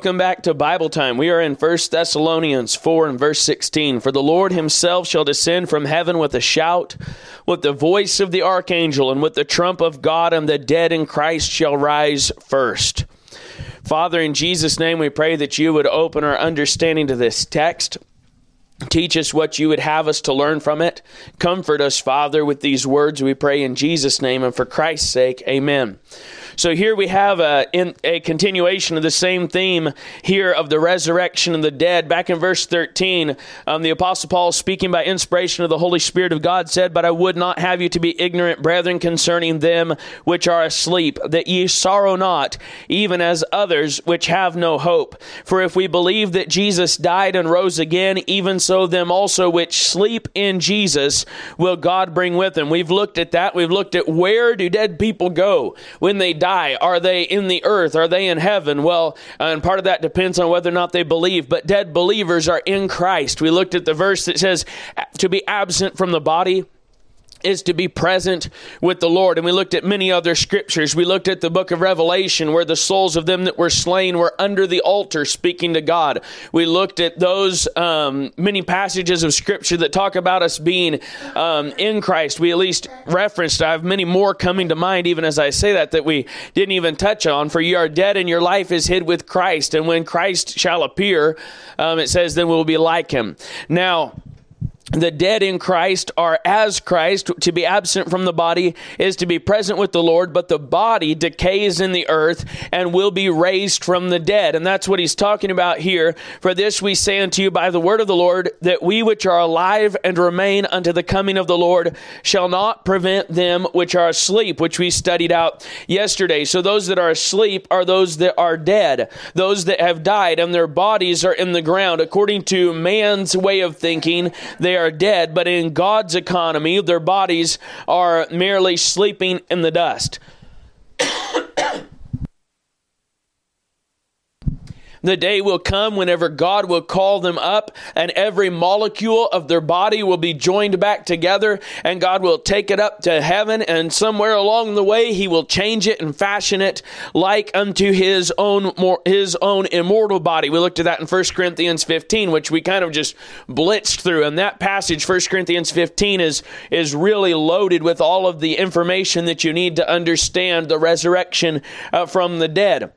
Welcome back to Bible time. We are in 1 Thessalonians 4 and verse 16. For the Lord himself shall descend from heaven with a shout, with the voice of the archangel, and with the trump of God, and the dead in Christ shall rise first. Father, in Jesus' name, we pray that you would open our understanding to this text. Teach us what you would have us to learn from it. Comfort us, Father, with these words, we pray in Jesus' name and for Christ's sake. Amen. So here we have a, in, a continuation of the same theme here of the resurrection of the dead. Back in verse 13, um, the Apostle Paul, speaking by inspiration of the Holy Spirit of God, said, But I would not have you to be ignorant, brethren, concerning them which are asleep, that ye sorrow not, even as others which have no hope. For if we believe that Jesus died and rose again, even so them also which sleep in Jesus will God bring with him. We've looked at that. We've looked at where do dead people go when they die die? Are they in the earth? Are they in heaven? Well, uh, and part of that depends on whether or not they believe, but dead believers are in Christ. We looked at the verse that says to be absent from the body is to be present with the Lord. And we looked at many other scriptures. We looked at the book of Revelation where the souls of them that were slain were under the altar speaking to God. We looked at those um, many passages of scripture that talk about us being um, in Christ. We at least referenced, I have many more coming to mind even as I say that, that we didn't even touch on. For you are dead and your life is hid with Christ. And when Christ shall appear, um, it says, then we'll be like him. Now, the dead in Christ are as Christ. To be absent from the body is to be present with the Lord, but the body decays in the earth and will be raised from the dead. And that's what he's talking about here. For this we say unto you by the word of the Lord, that we which are alive and remain unto the coming of the Lord shall not prevent them which are asleep, which we studied out yesterday. So those that are asleep are those that are dead, those that have died, and their bodies are in the ground. According to man's way of thinking, they are dead, but in God's economy, their bodies are merely sleeping in the dust. The day will come whenever God will call them up and every molecule of their body will be joined back together and God will take it up to heaven and somewhere along the way he will change it and fashion it like unto his own his own immortal body. We looked at that in 1 Corinthians 15 which we kind of just blitzed through and that passage 1 Corinthians 15 is is really loaded with all of the information that you need to understand the resurrection uh, from the dead.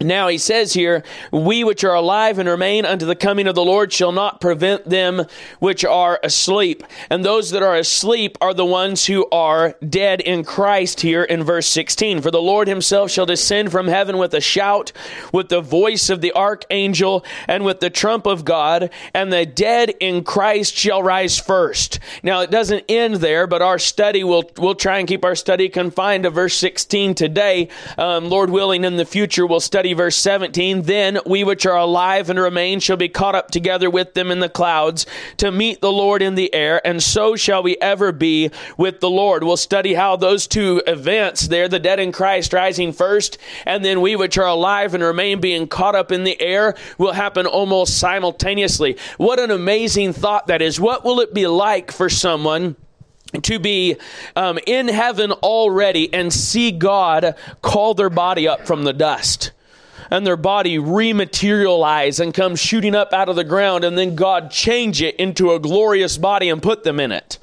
Now he says here, we which are alive and remain unto the coming of the Lord shall not prevent them which are asleep. And those that are asleep are the ones who are dead in Christ here in verse 16. For the Lord himself shall descend from heaven with a shout, with the voice of the archangel, and with the trump of God, and the dead in Christ shall rise first. Now it doesn't end there, but our study will, we'll try and keep our study confined to verse 16 today. Um, Lord willing, in the future we'll study verse 17. Then we which are alive and remain shall be caught up together with them in the clouds to meet the Lord in the air, and so shall we ever be with the Lord. We'll study how those two events there, the dead in Christ rising first, and then we which are alive and remain being caught up in the air will happen almost simultaneously. What an amazing thought that is. What will it be like for someone? to be um, in heaven already and see God call their body up from the dust and their body rematerialize and come shooting up out of the ground, and then God change it into a glorious body and put them in it.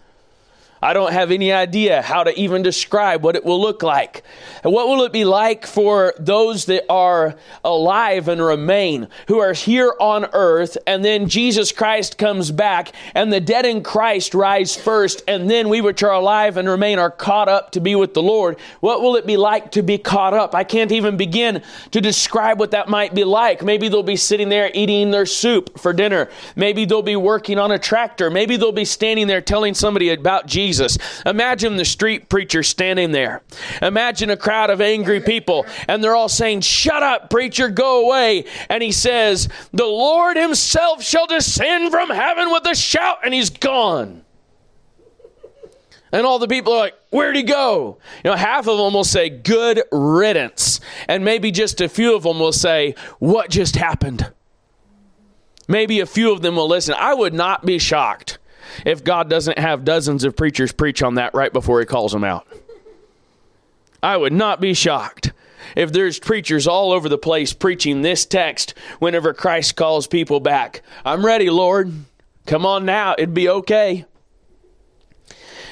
I don't have any idea how to even describe what it will look like. And what will it be like for those that are alive and remain, who are here on earth, and then Jesus Christ comes back, and the dead in Christ rise first, and then we which are alive and remain are caught up to be with the Lord? What will it be like to be caught up? I can't even begin to describe what that might be like. Maybe they'll be sitting there eating their soup for dinner. Maybe they'll be working on a tractor. Maybe they'll be standing there telling somebody about Jesus. Jesus. Imagine the street preacher standing there. Imagine a crowd of angry people, and they're all saying, Shut up, preacher, go away. And he says, The Lord himself shall descend from heaven with a shout, and he's gone. And all the people are like, Where'd he go? You know, half of them will say, Good riddance. And maybe just a few of them will say, What just happened? Maybe a few of them will listen. I would not be shocked if God doesn't have dozens of preachers preach on that right before he calls them out. I would not be shocked. if there's preachers all over the place preaching this text whenever Christ calls people back. I'm ready, Lord. Come on now. It'd be okay.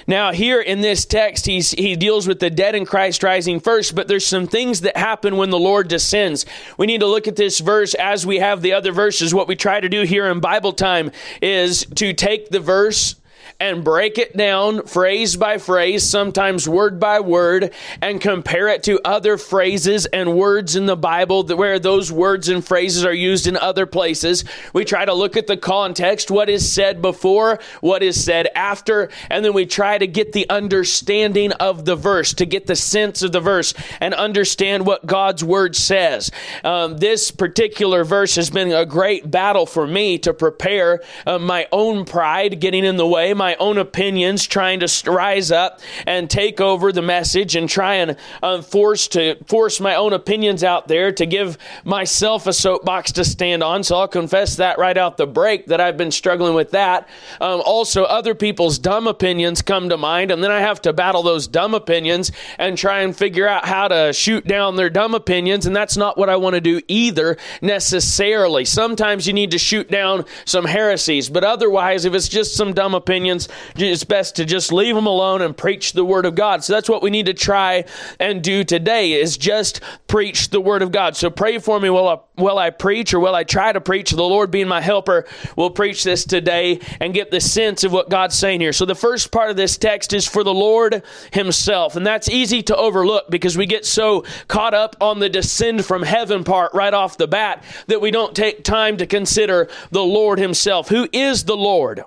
Now, here in this text, he's, he deals with the dead in Christ rising first, but there's some things that happen when the Lord descends. We need to look at this verse as we have the other verses. What we try to do here in Bible time is to take the verse and break it down phrase by phrase, sometimes word by word, and compare it to other phrases and words in the Bible where those words and phrases are used in other places. We try to look at the context, what is said before, what is said after, and then we try to get the understanding of the verse, to get the sense of the verse and understand what God's word says. Um, this particular verse has been a great battle for me to prepare uh, my own pride getting in the way, my own opinions, trying to rise up and take over the message and try and um, force to force my own opinions out there to give myself a soapbox to stand on. So I'll confess that right out the break that I've been struggling with that. Um, also, other people's dumb opinions come to mind, and then I have to battle those dumb opinions and try and figure out how to shoot down their dumb opinions. And that's not what I want to do either necessarily. Sometimes you need to shoot down some heresies, but otherwise, if it's just some dumb opinions, opinions, it's best to just leave them alone and preach the word of God. So that's what we need to try and do today is just preach the word of God. So pray for me while I, while I preach or while I try to preach. The Lord being my helper will preach this today and get the sense of what God's saying here. So the first part of this text is for the Lord himself. And that's easy to overlook because we get so caught up on the descend from heaven part right off the bat that we don't take time to consider the Lord himself. Who is the Lord?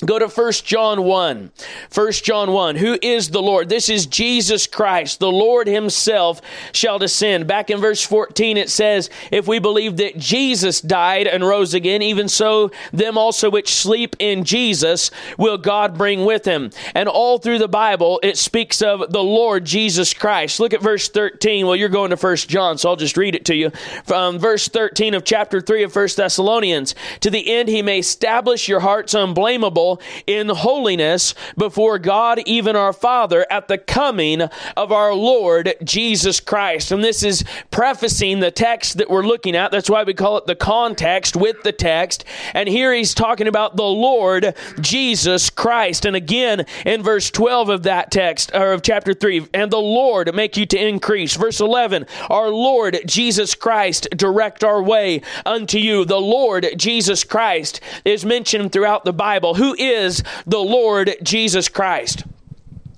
Go to 1 John 1. 1 John 1. Who is the Lord? This is Jesus Christ. The Lord himself shall descend. Back in verse 14 it says, If we believe that Jesus died and rose again, even so them also which sleep in Jesus will God bring with him. And all through the Bible it speaks of the Lord Jesus Christ. Look at verse 13. Well, you're going to 1 John, so I'll just read it to you. From verse 13 of chapter 3 of 1 Thessalonians. To the end he may establish your hearts unblameable in holiness before God, even our Father, at the coming of our Lord Jesus Christ. And this is prefacing the text that we're looking at. That's why we call it the context with the text. And here he's talking about the Lord Jesus Christ. And again, in verse 12 of that text, or of chapter 3, and the Lord make you to increase. Verse 11, our Lord Jesus Christ direct our way unto you. The Lord Jesus Christ is mentioned throughout the Bible. Who is the Lord Jesus Christ.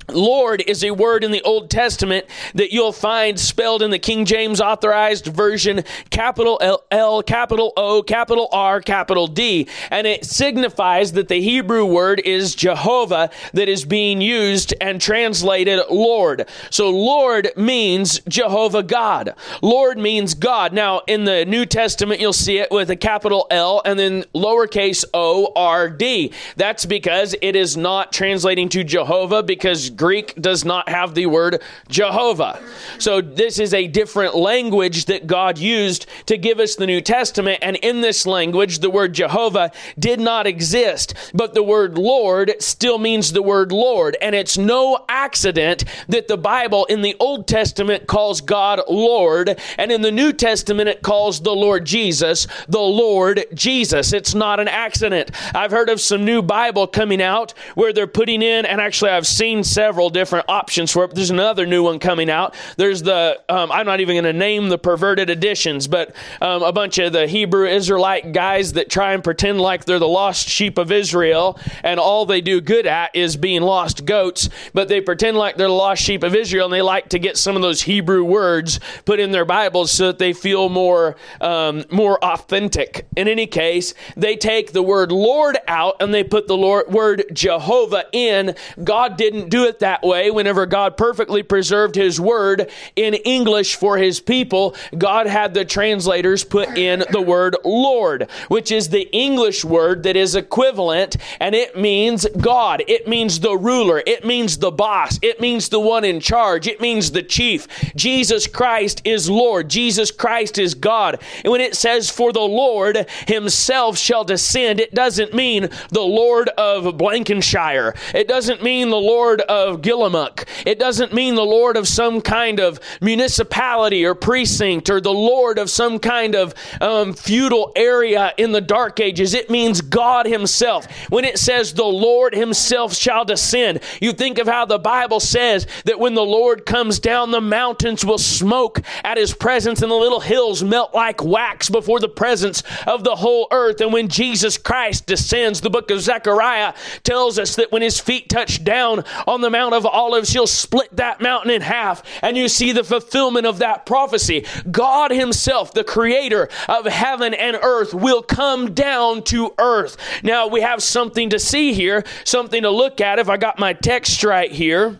Lord is a word in the Old Testament that you'll find spelled in the King James authorized version, capital L, L, capital O, capital R, capital D. And it signifies that the Hebrew word is Jehovah that is being used and translated Lord. So Lord means Jehovah God. Lord means God. Now, in the New Testament, you'll see it with a capital L and then lowercase o R D. That's because it is not translating to Jehovah because Greek does not have the word Jehovah. So this is a different language that God used to give us the New Testament. And in this language, the word Jehovah did not exist, but the word Lord still means the word Lord. And it's no accident that the Bible in the Old Testament calls God Lord, and in the New Testament it calls the Lord Jesus the Lord Jesus. It's not an accident. I've heard of some new Bible coming out where they're putting in, and actually I've seen several several different options for it. There's another new one coming out. There's the, um, I'm not even going to name the perverted editions, but um, a bunch of the Hebrew Israelite guys that try and pretend like they're the lost sheep of Israel, and all they do good at is being lost goats, but they pretend like they're the lost sheep of Israel, and they like to get some of those Hebrew words put in their Bibles so that they feel more, um, more authentic. In any case, they take the word Lord out and they put the Lord, word Jehovah in. God didn't do it it that way whenever God perfectly preserved His word in English for His people. God had the translators put in the word Lord, which is the English word that is equivalent, and it means God. It means the ruler. It means the boss. It means the one in charge. It means the chief. Jesus Christ is Lord. Jesus Christ is God. And when it says, For the Lord Himself shall descend, it doesn't mean the Lord of Blankenshire. It doesn't mean the Lord of of Gilamuk. It doesn't mean the Lord of some kind of municipality or precinct or the Lord of some kind of um, feudal area in the Dark Ages. It means God Himself. When it says the Lord Himself shall descend, you think of how the Bible says that when the Lord comes down, the mountains will smoke at His presence and the little hills melt like wax before the presence of the whole earth. And when Jesus Christ descends, the book of Zechariah tells us that when His feet touch down on the Mount of Olives, He'll split that mountain in half. And you see the fulfillment of that prophecy. God Himself, the creator of heaven and earth, will come down to earth. Now, we have something to see here, something to look at. If I got my text right here,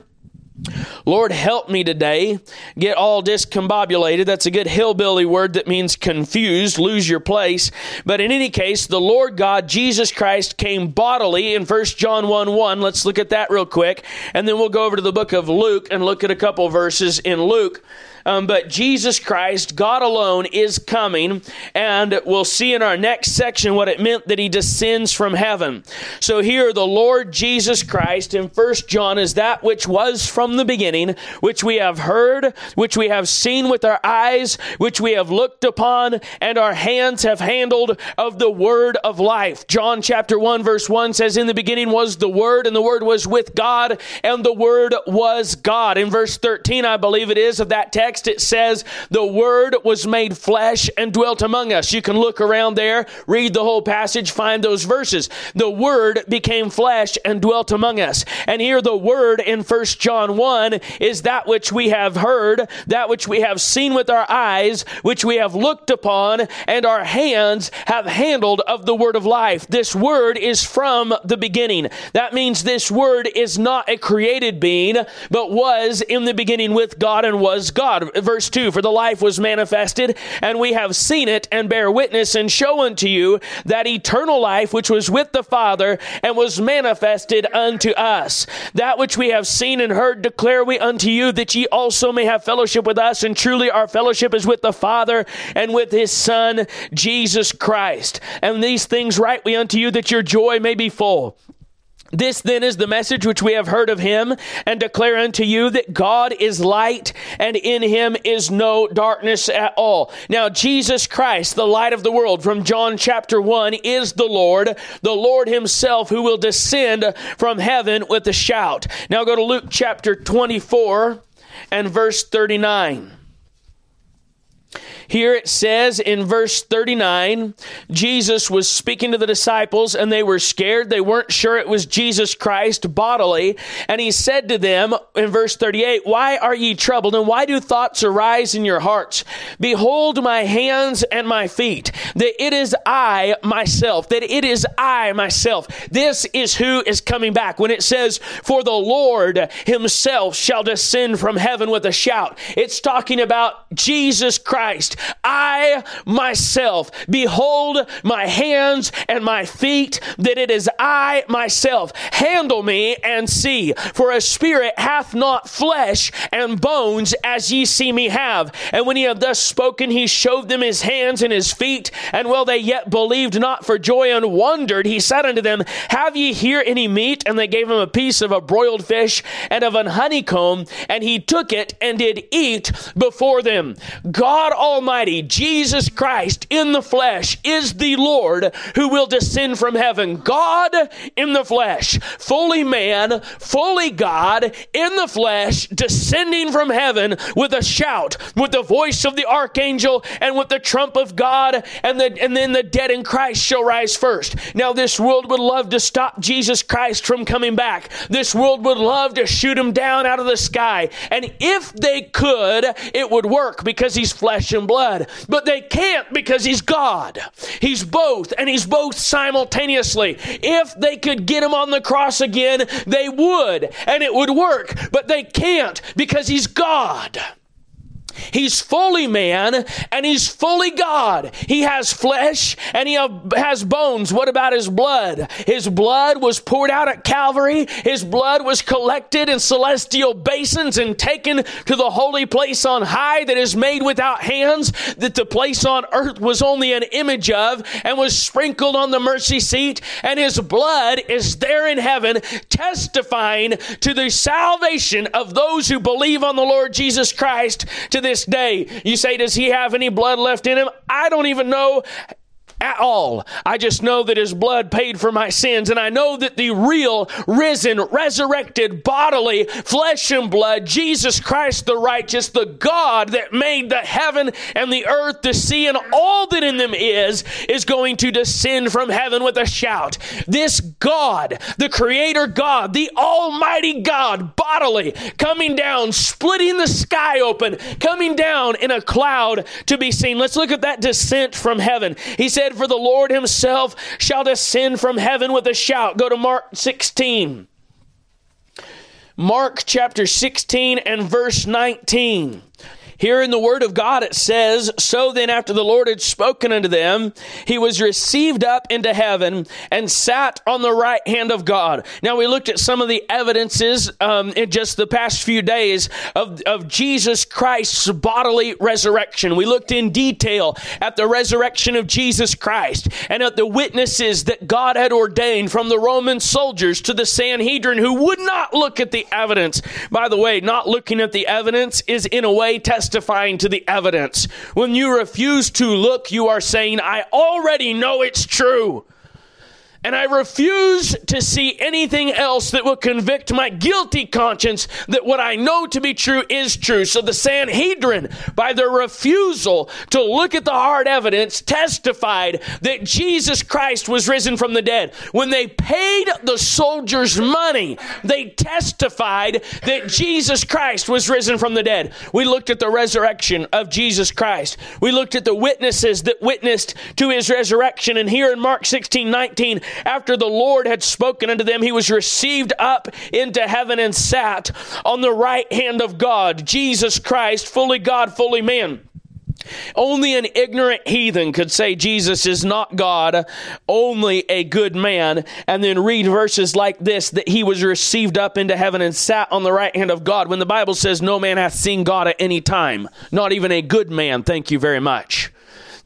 Lord, help me today get all discombobulated. That's a good hillbilly word that means confused, lose your place. But in any case, the Lord God, Jesus Christ, came bodily in 1 John 1 1. Let's look at that real quick. And then we'll go over to the book of Luke and look at a couple verses in Luke. Um, but Jesus Christ, God alone, is coming, and we'll see in our next section what it meant that he descends from heaven. So here, the Lord Jesus Christ in First John is that which was from the beginning, which we have heard, which we have seen with our eyes, which we have looked upon, and our hands have handled of the word of life. John chapter 1, verse 1 says, In the beginning was the Word, and the Word was with God, and the Word was God. In verse 13, I believe it is, of that text, text, it says, The Word was made flesh and dwelt among us. You can look around there, read the whole passage, find those verses. The Word became flesh and dwelt among us. And here, the Word in 1 John 1 is that which we have heard, that which we have seen with our eyes, which we have looked upon, and our hands have handled of the Word of life. This Word is from the beginning. That means this Word is not a created being, but was in the beginning with God and was God verse 2 For the life was manifested, and we have seen it, and bear witness, and show unto you that eternal life which was with the Father, and was manifested unto us. That which we have seen and heard declare we unto you, that ye also may have fellowship with us, and truly our fellowship is with the Father and with his Son, Jesus Christ. And these things write we unto you, that your joy may be full. This then is the message which we have heard of him and declare unto you that God is light and in him is no darkness at all. Now, Jesus Christ, the light of the world from John chapter 1 is the Lord, the Lord himself who will descend from heaven with a shout. Now go to Luke chapter 24 and verse 39. Here it says in verse 39 Jesus was speaking to the disciples and they were scared. They weren't sure it was Jesus Christ bodily. And he said to them in verse 38 Why are ye troubled and why do thoughts arise in your hearts? Behold my hands and my feet, that it is I myself, that it is I myself. This is who is coming back. When it says, For the Lord himself shall descend from heaven with a shout, it's talking about Jesus Christ. I myself, behold my hands and my feet, that it is I myself. Handle me and see, for a spirit hath not flesh and bones as ye see me have. And when he had thus spoken, he showed them his hands and his feet. And while they yet believed not for joy and wondered, he said unto them, Have ye here any meat? And they gave him a piece of a broiled fish and of an honeycomb, and he took it and did eat before them. God Almighty Almighty, Jesus Christ in the flesh, is the Lord who will descend from heaven. God in the flesh, fully man, fully God in the flesh, descending from heaven with a shout, with the voice of the archangel, and with the trump of God, and, the, and then the dead in Christ shall rise first. Now, this world would love to stop Jesus Christ from coming back. This world would love to shoot him down out of the sky. And if they could, it would work because he's flesh and blood blood. But they can't because he's God. He's both, and he's both simultaneously. If they could get him on the cross again, they would, and it would work. But they can't because he's God. He's fully man and he's fully God. He has flesh and he has bones. What about his blood? His blood was poured out at Calvary. His blood was collected in celestial basins and taken to the holy place on high that is made without hands, that the place on earth was only an image of, and was sprinkled on the mercy seat. And his blood is there in heaven, testifying to the salvation of those who believe on the Lord Jesus Christ to this day. You say, Does he have any blood left in him? I don't even know at all. I just know that his blood paid for my sins, and I know that the real, risen, resurrected, bodily, flesh and blood, Jesus Christ the righteous, the God that made the heaven and the earth, the sea, and all that in them is, is going to descend from heaven with a shout. This God, the Creator God, the Almighty God, bodily, coming down, splitting the sky open, coming down in a cloud to be seen. Let's look at that descent from heaven. He said, For the Lord himself shall descend from heaven with a shout. Go to Mark 16. Mark chapter 16 and verse 19. Here in the Word of God it says, So then, after the Lord had spoken unto them, he was received up into heaven and sat on the right hand of God. Now, we looked at some of the evidences um, in just the past few days of, of Jesus Christ's bodily resurrection. We looked in detail at the resurrection of Jesus Christ and at the witnesses that God had ordained from the Roman soldiers to the Sanhedrin who would not look at the evidence. By the way, not looking at the evidence is in a way testimony testifying to the evidence. When you refuse to look, you are saying, I already know it's true and I refuse to see anything else that will convict my guilty conscience that what I know to be true is true. So the Sanhedrin, by their refusal to look at the hard evidence, testified that Jesus Christ was risen from the dead. When they paid the soldiers money, they testified that Jesus Christ was risen from the dead. We looked at the resurrection of Jesus Christ. We looked at the witnesses that witnessed to his resurrection. And here in Mark 16 19, after the Lord had spoken unto them, he was received up into heaven and sat on the right hand of God. Jesus Christ, fully God, fully man. Only an ignorant heathen could say Jesus is not God, only a good man, and then read verses like this that he was received up into heaven and sat on the right hand of God. When the Bible says no man hath seen God at any time, not even a good man, thank you very much.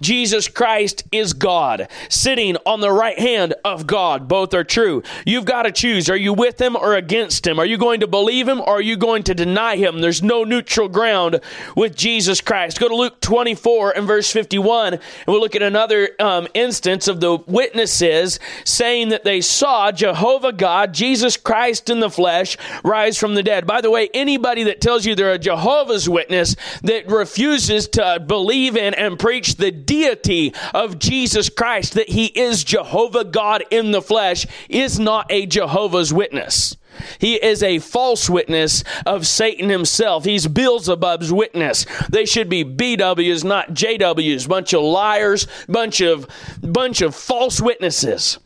Jesus Christ is God, sitting on the right hand of God. Both are true. You've got to choose. Are you with him or against him? Are you going to believe him or are you going to deny him? There's no neutral ground with Jesus Christ. Go to Luke 24 and verse 51, and we'll look at another um, instance of the witnesses saying that they saw Jehovah God, Jesus Christ in the flesh, rise from the dead. By the way, anybody that tells you they're a Jehovah's Witness that refuses to believe in and preach the deity of Jesus Christ, that he is Jehovah God in the flesh, is not a Jehovah's Witness. He is a false witness of Satan himself. He's Beelzebub's witness. They should be BWs, not JWs. Bunch of liars, bunch of bunch of false witnesses.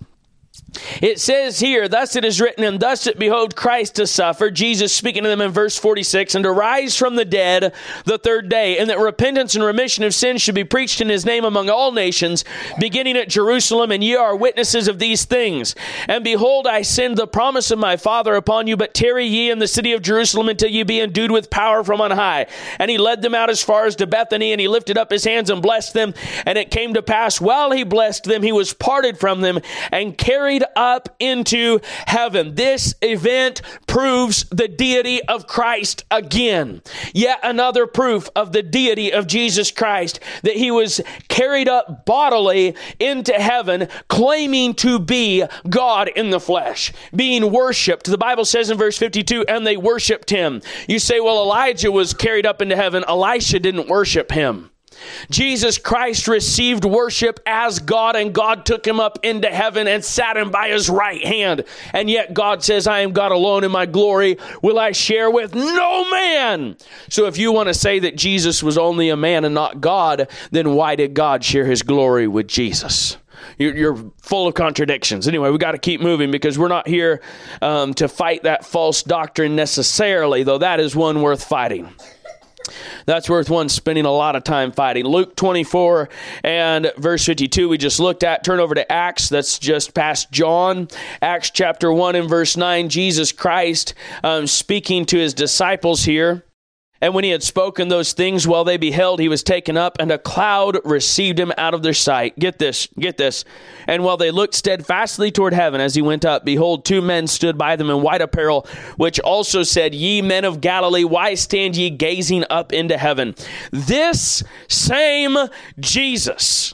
It says here, thus it is written, and thus it behoved Christ to suffer, Jesus speaking to them in verse 46, and to rise from the dead the third day, and that repentance and remission of sins should be preached in his name among all nations, beginning at Jerusalem, and ye are witnesses of these things. And behold, I send the promise of my Father upon you, but tarry ye in the city of Jerusalem until ye be endued with power from on high. And he led them out as far as to Bethany, and he lifted up his hands and blessed them. And it came to pass, while he blessed them, he was parted from them and carried up into heaven. This event proves the deity of Christ again. Yet another proof of the deity of Jesus Christ that he was carried up bodily into heaven, claiming to be God in the flesh, being worshiped. The Bible says in verse 52, and they worshiped him. You say, well, Elijah was carried up into heaven. Elisha didn't worship him. Jesus Christ received worship as God, and God took him up into heaven and sat him by his right hand. And yet God says, I am God alone in my glory. Will I share with no man? So if you want to say that Jesus was only a man and not God, then why did God share his glory with Jesus? You're, full of contradictions. Anyway, we got to keep moving because we're not here um, to fight that false doctrine necessarily, though that is one worth fighting. That's worth one spending a lot of time fighting. Luke 24 and verse 52, we just looked at. Turn over to Acts, that's just past John. Acts chapter 1 and verse 9, Jesus Christ um, speaking to his disciples here. And when he had spoken those things while they beheld, he was taken up, and a cloud received him out of their sight. Get this, get this. And while they looked steadfastly toward heaven as he went up, behold, two men stood by them in white apparel, which also said, Ye men of Galilee, why stand ye gazing up into heaven? This same Jesus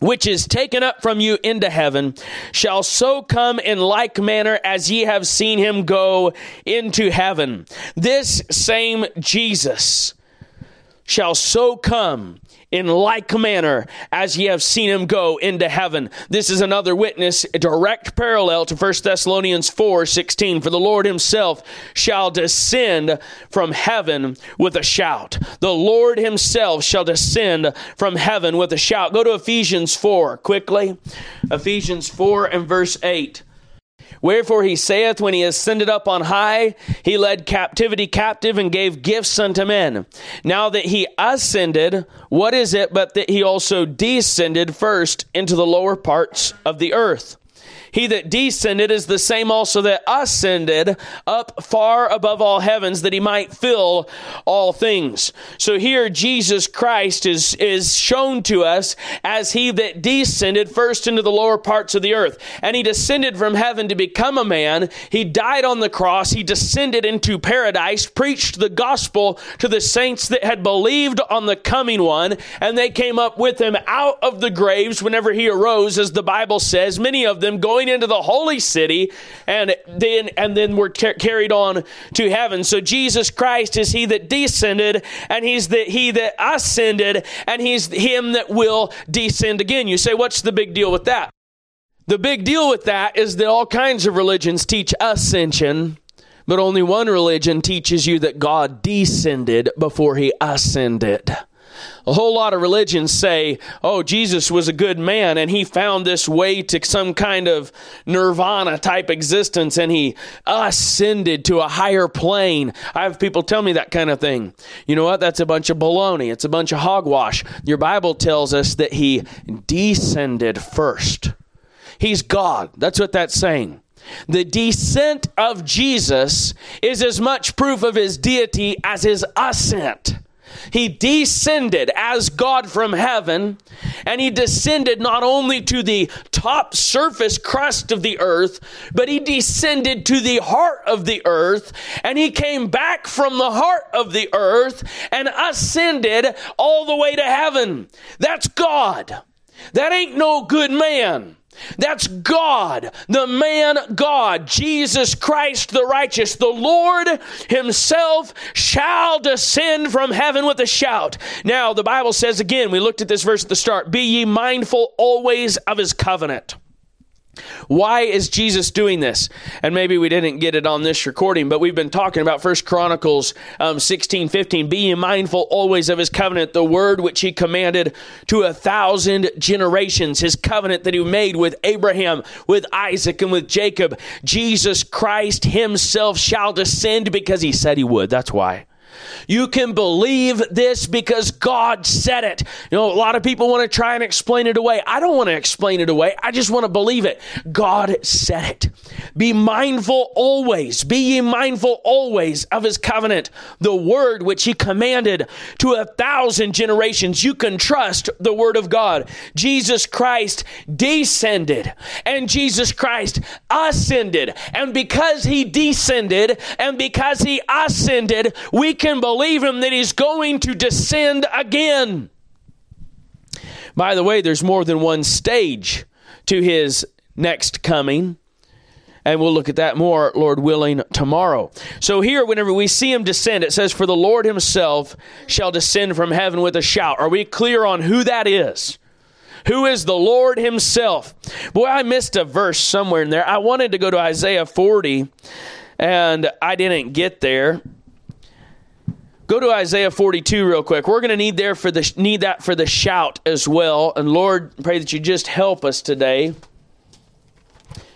which is taken up from you into heaven, shall so come in like manner as ye have seen him go into heaven. This same Jesus shall so come in like manner as ye have seen him go into heaven. This is another witness, a direct parallel to 1 Thessalonians 4 16. For the Lord himself shall descend from heaven with a shout. The Lord himself shall descend from heaven with a shout. Go to Ephesians 4 quickly. Ephesians 4 and verse 8. Wherefore he saith, When he ascended up on high, he led captivity captive and gave gifts unto men. Now that he ascended, what is it but that he also descended first into the lower parts of the earth? He that descended is the same also that ascended up far above all heavens that he might fill all things. So here Jesus Christ is, is shown to us as he that descended first into the lower parts of the earth. And he descended from heaven to become a man. He died on the cross. He descended into paradise, preached the gospel to the saints that had believed on the coming one, and they came up with him out of the graves whenever he arose, as the Bible says, many of them going going into the holy city and then and then were car- carried on to heaven. So Jesus Christ is he that descended and he's the he that ascended and he's him that will descend again. You say what's the big deal with that? The big deal with that is that all kinds of religions teach ascension, but only one religion teaches you that God descended before he ascended. A whole lot of religions say, oh, Jesus was a good man and he found this way to some kind of nirvana type existence and he ascended to a higher plane. I have people tell me that kind of thing. You know what? That's a bunch of baloney. It's a bunch of hogwash. Your Bible tells us that he descended first. He's God. That's what that's saying. The descent of Jesus is as much proof of his deity as his ascent. He descended as God from heaven, and he descended not only to the top surface crust of the earth, but he descended to the heart of the earth, and he came back from the heart of the earth and ascended all the way to heaven. That's God. That ain't no good man. That's God, the man God, Jesus Christ the righteous. The Lord himself shall descend from heaven with a shout. Now, the Bible says again, we looked at this verse at the start be ye mindful always of his covenant. Why is Jesus doing this? And maybe we didn't get it on this recording, but we've been talking about First Chronicles um, 16, 15. Be mindful always of his covenant, the word which he commanded to a thousand generations, his covenant that he made with Abraham, with Isaac, and with Jacob. Jesus Christ himself shall descend because he said he would. That's why. You can believe this because God said it. You know, a lot of people want to try and explain it away. I don't want to explain it away. I just want to believe it. God said it. Be mindful always, be ye mindful always of his covenant, the word which he commanded to a thousand generations. You can trust the word of God. Jesus Christ descended and Jesus Christ ascended. And because he descended and because he ascended, we can believe him that he's going to descend again. By the way, there's more than one stage to his next coming. And we'll look at that more, Lord willing, tomorrow. So, here, whenever we see him descend, it says, For the Lord himself shall descend from heaven with a shout. Are we clear on who that is? Who is the Lord himself? Boy, I missed a verse somewhere in there. I wanted to go to Isaiah 40, and I didn't get there. Go to Isaiah 42 real quick. We're going to need there for the need that for the shout as well. And Lord, pray that you just help us today.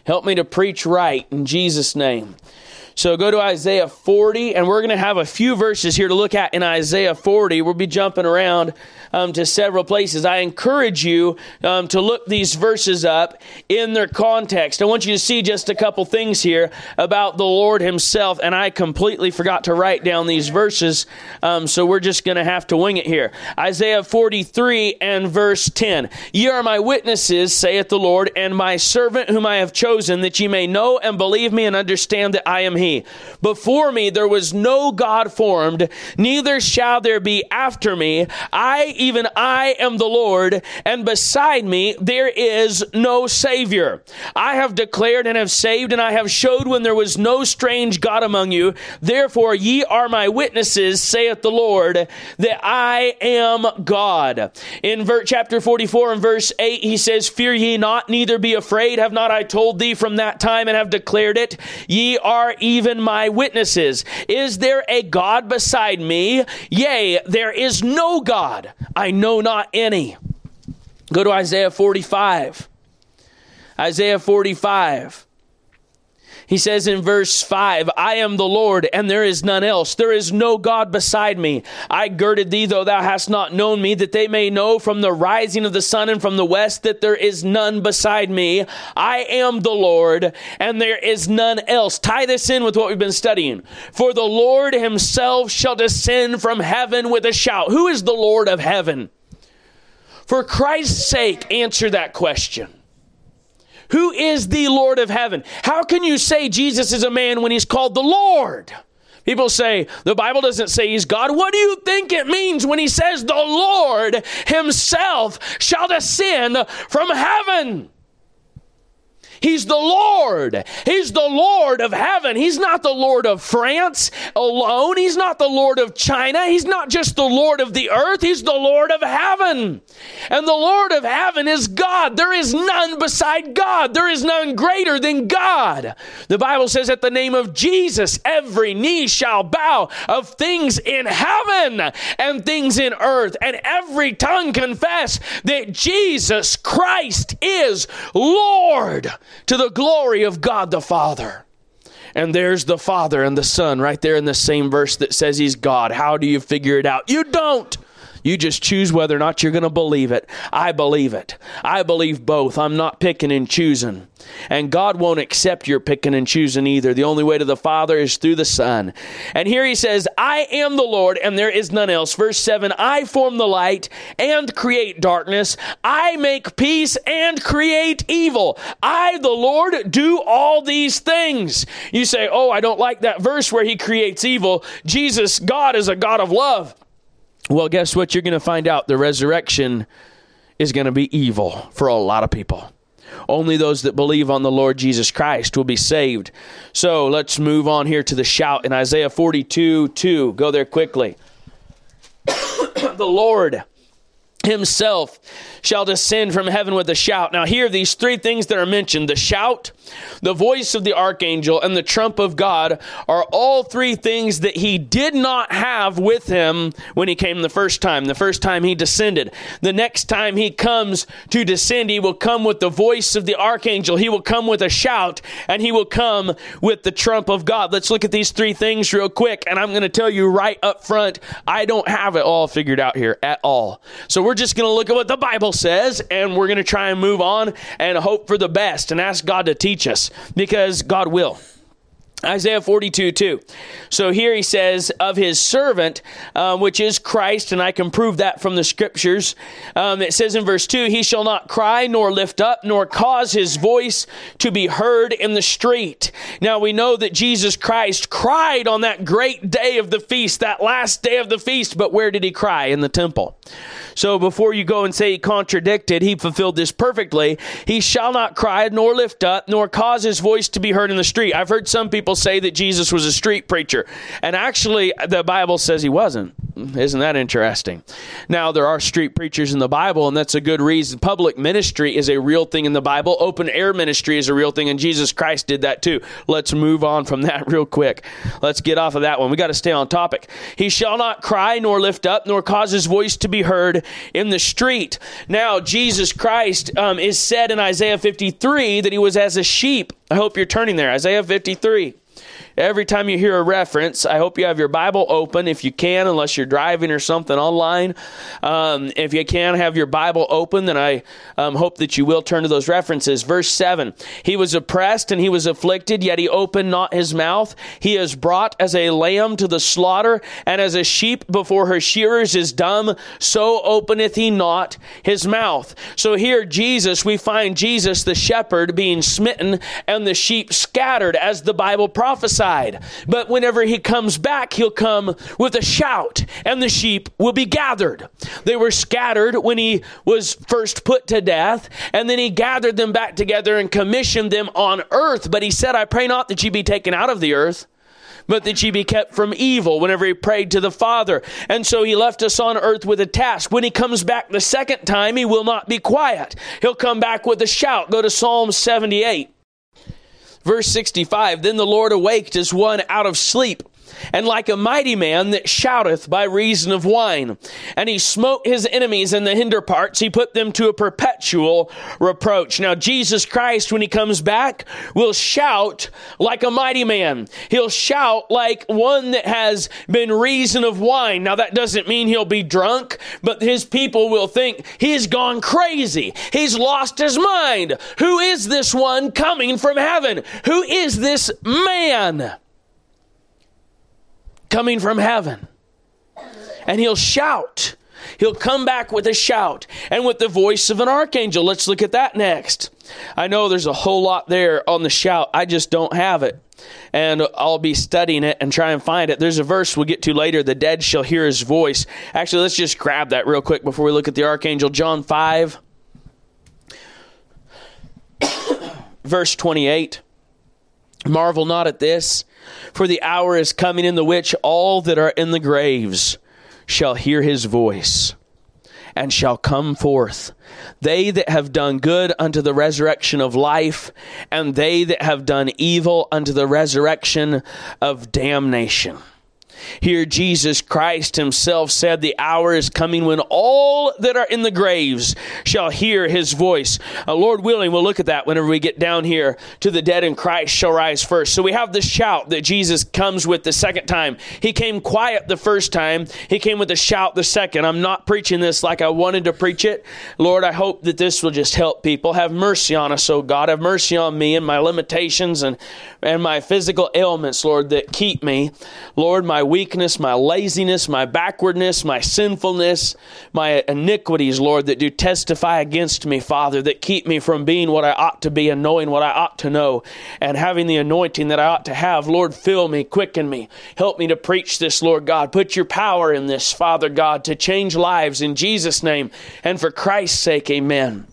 Help me to preach right in Jesus name. So go to Isaiah 40, and we're going to have a few verses here to look at in Isaiah 40. We'll be jumping around um, to several places. I encourage you um, to look these verses up in their context. I want you to see just a couple things here about the Lord Himself, and I completely forgot to write down these verses, um, so we're just going to have to wing it here. Isaiah 43 and verse 10 Ye are my witnesses, saith the Lord, and my servant whom I have chosen, that ye may know and believe me and understand that I am He. Before me there was no God formed, neither shall there be after me. I, even I, am the Lord, and beside me there is no Savior. I have declared and have saved, and I have showed when there was no strange God among you. Therefore ye are my witnesses, saith the Lord, that I am God. In ver- chapter 44 and verse 8, he says, Fear ye not, neither be afraid. Have not I told thee from that time and have declared it? Ye are even my witnesses. Is there a God beside me? Yea, there is no God. I know not any. Go to Isaiah 45. Isaiah 45. He says in verse 5, I am the Lord, and there is none else. There is no God beside me. I girded thee, though thou hast not known me, that they may know from the rising of the sun and from the west that there is none beside me. I am the Lord, and there is none else. Tie this in with what we've been studying. For the Lord himself shall descend from heaven with a shout. Who is the Lord of heaven? For Christ's sake, answer that question. Who is the Lord of heaven? How can you say Jesus is a man when he's called the Lord? People say the Bible doesn't say he's God. What do you think it means when he says the Lord himself shall descend from heaven? He's the Lord. He's the Lord of heaven. He's not the Lord of France alone. He's not the Lord of China. He's not just the Lord of the earth. He's the Lord of heaven. And the Lord of heaven is God. There is none beside God. There is none greater than God. The Bible says at the name of Jesus, every knee shall bow of things in heaven and things in earth, and every tongue confess that Jesus Christ is Lord to the glory of God the Father. And there's the Father and the Son right there in the same verse that says He's God. How do you figure it out? You don't. You just choose whether or not you're going to believe it. I believe it. I believe both. I'm not picking and choosing. And God won't accept your picking and choosing either. The only way to the Father is through the Son. And here he says, I am the Lord, and there is none else. Verse 7 I form the light and create darkness. I make peace and create evil. I, the Lord, do all these things. You say, Oh, I don't like that verse where he creates evil. Jesus, God, is a God of love. Well, guess what? You're going to find out the resurrection is going to be evil for a lot of people. Only those that believe on the Lord Jesus Christ will be saved. So let's move on here to the shout in Isaiah 42 2. Go there quickly. the Lord himself shall descend from heaven with a shout. Now, here, these three things that are mentioned the shout, the voice of the archangel, and the trump of God are all three things that he did not have with him when he came the first time. The first time he descended. The next time he comes to descend, he will come with the voice of the archangel, he will come with a shout, and he will come with the trump of God. Let's look at these three things real quick, and I'm going to tell you right up front I don't have it all figured out here at all. So, we're just going to look at what the Bible says, and we're going to try and move on and hope for the best and ask God to teach us because God will. Isaiah 42, 2. So here he says, of his servant, um, which is Christ, and I can prove that from the scriptures. Um, it says in verse 2, He shall not cry, nor lift up, nor cause his voice to be heard in the street. Now we know that Jesus Christ cried on that great day of the feast, that last day of the feast, but where did he cry? In the temple. So before you go and say he contradicted, he fulfilled this perfectly. He shall not cry, nor lift up, nor cause his voice to be heard in the street. I've heard some people say that Jesus was a street preacher. And actually, the Bible says he wasn't. Isn't that interesting? Now, there are street preachers in the Bible, and that's a good reason. Public ministry is a real thing in the Bible. Open air ministry is a real thing, and Jesus Christ did that too. Let's move on from that real quick. Let's get off of that one. We got to stay on topic. He shall not cry, nor lift up, nor cause his voice to be heard in the street. Now, Jesus Christ um, is said in Isaiah 53 that he was as a sheep. I hope you're turning there. Isaiah 53. Every time you hear a reference, I hope you have your Bible open if you can, unless you're driving or something online. Um, if you can have your Bible open, then I um, hope that you will turn to those references. Verse 7 He was oppressed and he was afflicted, yet he opened not his mouth. He is brought as a lamb to the slaughter, and as a sheep before her shearers is dumb, so openeth he not his mouth. So here, Jesus, we find Jesus, the shepherd, being smitten and the sheep scattered as the Bible prophesied. But whenever he comes back, he'll come with a shout, and the sheep will be gathered. They were scattered when he was first put to death, and then he gathered them back together and commissioned them on earth. But he said, I pray not that ye be taken out of the earth but that ye be kept from evil whenever he prayed to the Father. And so he left us on earth with a task. When he comes back the second time, he will not be quiet. He'll come back with a shout. Go to Psalm 78. Verse 65 Then the Lord awaked as one out of sleep and like a mighty man that shouteth by reason of wine. And he smote his enemies in the hinder parts, he put them to a perpetual reproach. Now, Jesus Christ, when he comes back, will shout like a mighty man. He'll shout like one that has been reason of wine. Now, that doesn't mean he'll be drunk, but his people will think he's gone crazy. He's lost his mind. Who is this one coming from heaven? Who is this man? Coming from heaven. And he'll shout. He'll come back with a shout and with the voice of an archangel. Let's look at that next. I know there's a whole lot there on the shout. I just don't have it. And I'll be studying it and try and find it. There's a verse we'll get to later. The dead shall hear his voice. Actually, let's just grab that real quick before we look at the archangel. John 5, verse 28. Marvel not at this for the hour is coming in the which all that are in the graves shall hear his voice and shall come forth. They that have done good unto the resurrection of life, and they that have done evil unto the resurrection of damnation. Here, Jesus Christ himself said, The hour is coming when all that are in the graves shall hear his voice. Uh, Lord willing, we'll look at that whenever we get down here to the dead in Christ shall rise first. So we have the shout that Jesus comes with the second time. He came quiet the first time, he came with a shout the second. I'm not preaching this like I wanted to preach it. Lord, I hope that this will just help people. Have mercy on us, oh God. Have mercy on me and my limitations and, and my physical ailments, Lord, that keep me. Lord, my weakness, my laziness, my backwardness, my sinfulness, my iniquities, Lord, that do testify against me, Father, that keep me from being what I ought to be and knowing what I ought to know and having the anointing that I ought to have. Lord, fill me, quicken me, help me to preach this, Lord God. Put your power in this, Father God, to change lives in Jesus' name and for Christ's sake, amen.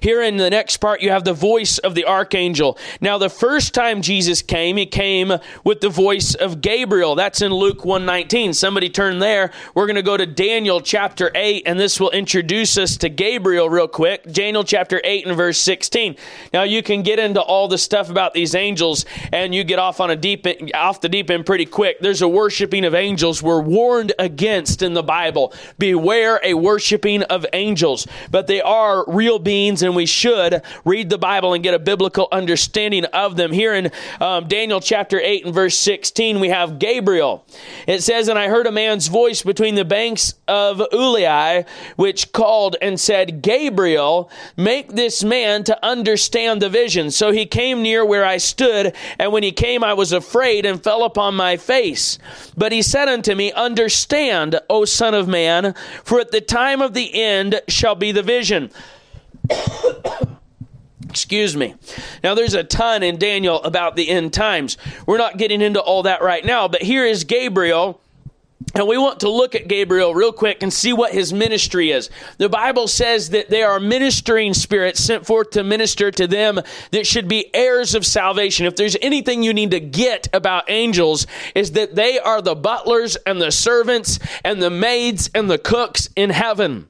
Here in the next part, you have the voice of the archangel. Now, the first time Jesus came, he came with the voice of Gabriel. That's in Luke 119. Somebody turn there. We're going to go to Daniel chapter 8, and this will introduce us to Gabriel real quick. Daniel chapter 8 and verse 16. Now, you can get into all the stuff about these angels, and you get off on a deep off the deep end pretty quick. There's a worshiping of angels we're warned against in the Bible. Beware a worshiping of angels, but they are real beings beings, and we should read the Bible and get a biblical understanding of them. Here in um, Daniel chapter 8 and verse 16, we have Gabriel. It says, And I heard a man's voice between the banks of Ulai, which called and said, Gabriel, make this man to understand the vision. So he came near where I stood, and when he came, I was afraid and fell upon my face. But he said unto me, Understand, O Son of Man, for at the time of the end shall be the vision. Excuse me. Now, there's a ton in Daniel about the end times. We're not getting into all that right now, but here is Gabriel. And we want to look at Gabriel real quick and see what his ministry is. The Bible says that they are ministering spirits sent forth to minister to them that should be heirs of salvation. If there's anything you need to get about angels, is that they are the butlers and the servants and the maids and the cooks in heaven.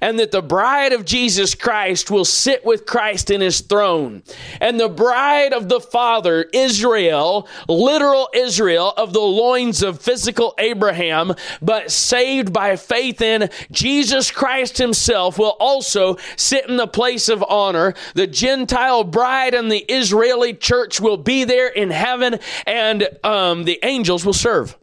And that the bride of Jesus Christ will sit with Christ in his throne. And the bride of the Father, Israel, literal Israel of the loins of physical Abraham, but saved by faith in Jesus Christ himself, will also sit in the place of honor. The Gentile bride and the Israeli church will be there in heaven, and um, the angels will serve.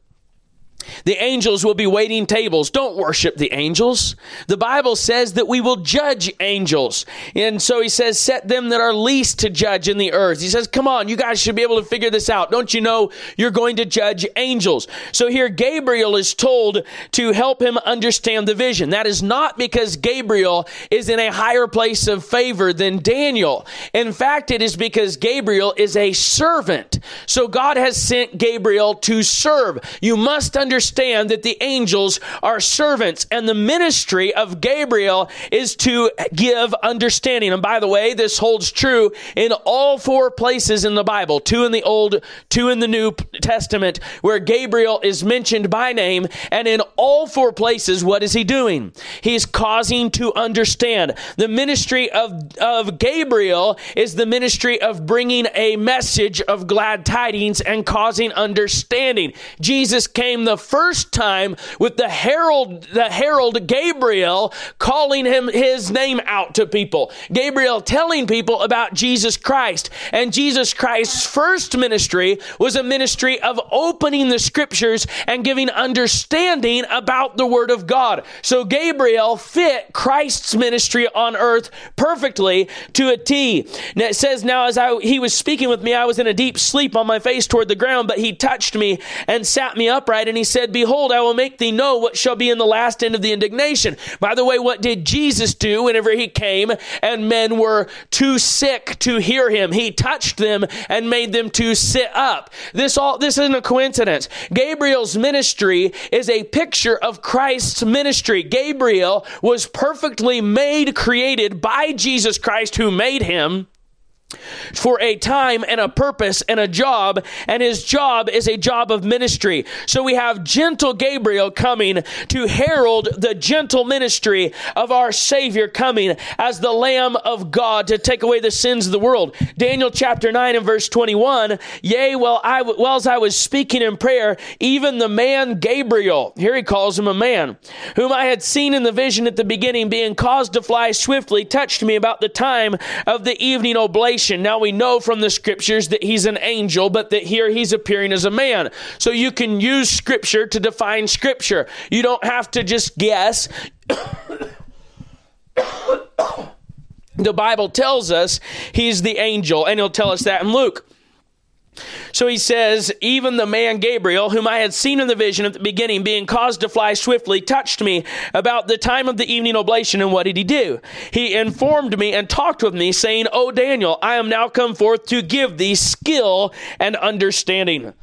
The angels will be waiting tables. Don't worship the angels. The Bible says that we will judge angels. And so he says, set them that are least to judge in the earth. He says, come on, you guys should be able to figure this out. Don't you know you're going to judge angels? So here Gabriel is told to help him understand the vision. That is not because Gabriel is in a higher place of favor than Daniel. In fact, it is because Gabriel is a servant. So God has sent Gabriel to serve. You must understand understand that the angels are servants and the ministry of Gabriel is to give understanding. And by the way, this holds true in all four places in the Bible two in the Old, two in the New Testament, where Gabriel is mentioned by name. And in all four places, what is he doing? He's causing to understand. The ministry of, of Gabriel is the ministry of bringing a message of glad tidings and causing understanding. Jesus came the first time with the herald, the herald Gabriel calling him his name out to people. Gabriel telling people about Jesus Christ. And Jesus Christ's first ministry was a ministry of opening the scriptures and giving understanding about the word of God. So Gabriel fit Christ's ministry on earth perfectly to a T. Now it says, now as I, he was speaking with me, I was in a deep sleep on my face toward the ground, but he touched me and sat me upright and he said, Behold, I will make thee know what shall be in the last end of the indignation. By the way, what did Jesus do whenever he came and men were too sick to hear him? He touched them and made them to sit up. This all this isn't a coincidence. Gabriel's ministry is a picture of Christ's ministry. Gabriel was perfectly made, created by Jesus Christ who made him for a time and a purpose and a job, and his job is a job of ministry. So we have gentle Gabriel coming to herald the gentle ministry of our Savior coming as the Lamb of God to take away the sins of the world. Daniel chapter 9 and verse 21 Yea, while, I, whilst I was speaking in prayer, even the man Gabriel, here he calls him a man, whom I had seen in the vision at the beginning, being caused to fly swiftly, touched me about the time of the evening oblation now we know from the scriptures that he's an angel, but that here he's appearing as a man. So you can use scripture to define scripture. You don't have to just guess. the Bible tells us he's the angel, and he'll tell us that in Luke. So he says, Even the man Gabriel, whom I had seen in the vision at the beginning, being caused to fly swiftly, touched me about the time of the evening oblation. And what did he do? He informed me and talked with me, saying, O Daniel, I am now come forth to give thee skill and understanding.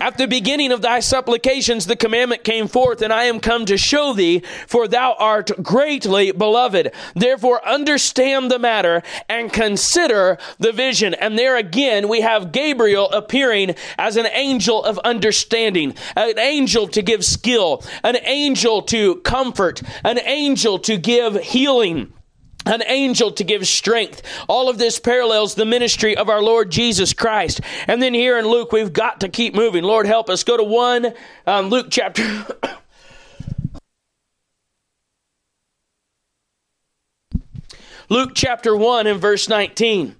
At the beginning of thy supplications, the commandment came forth, and I am come to show thee, for thou art greatly beloved. Therefore, understand the matter and consider the vision. And there again, we have Gabriel appearing as an angel of understanding, an angel to give skill, an angel to comfort, an angel to give healing an angel to give strength. All of this parallels the ministry of our Lord Jesus Christ. And then here in Luke, we've got to keep moving. Lord, help us. Go to 1 um, Luke chapter. Luke chapter 1 and verse 19.